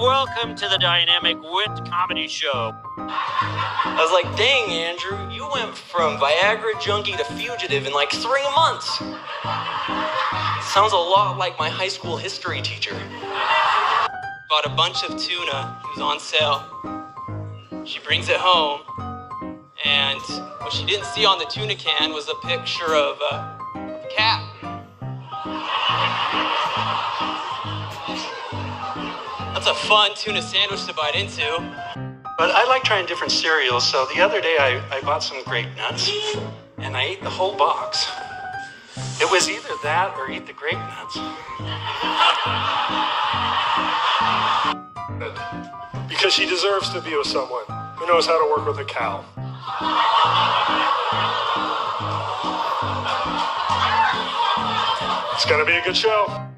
Welcome to the Dynamic Wit Comedy Show. I was like, dang, Andrew, you went from Viagra junkie to fugitive in like three months. Sounds a lot like my high school history teacher. Bought a bunch of tuna, it was on sale. She brings it home, and what she didn't see on the tuna can was a picture of uh, a cat. That's a fun tuna sandwich to bite into. But I like trying different cereals, so the other day I, I bought some grape nuts and I ate the whole box. It was either that or eat the grape nuts. Because she deserves to be with someone who knows how to work with a cow. It's gonna be a good show.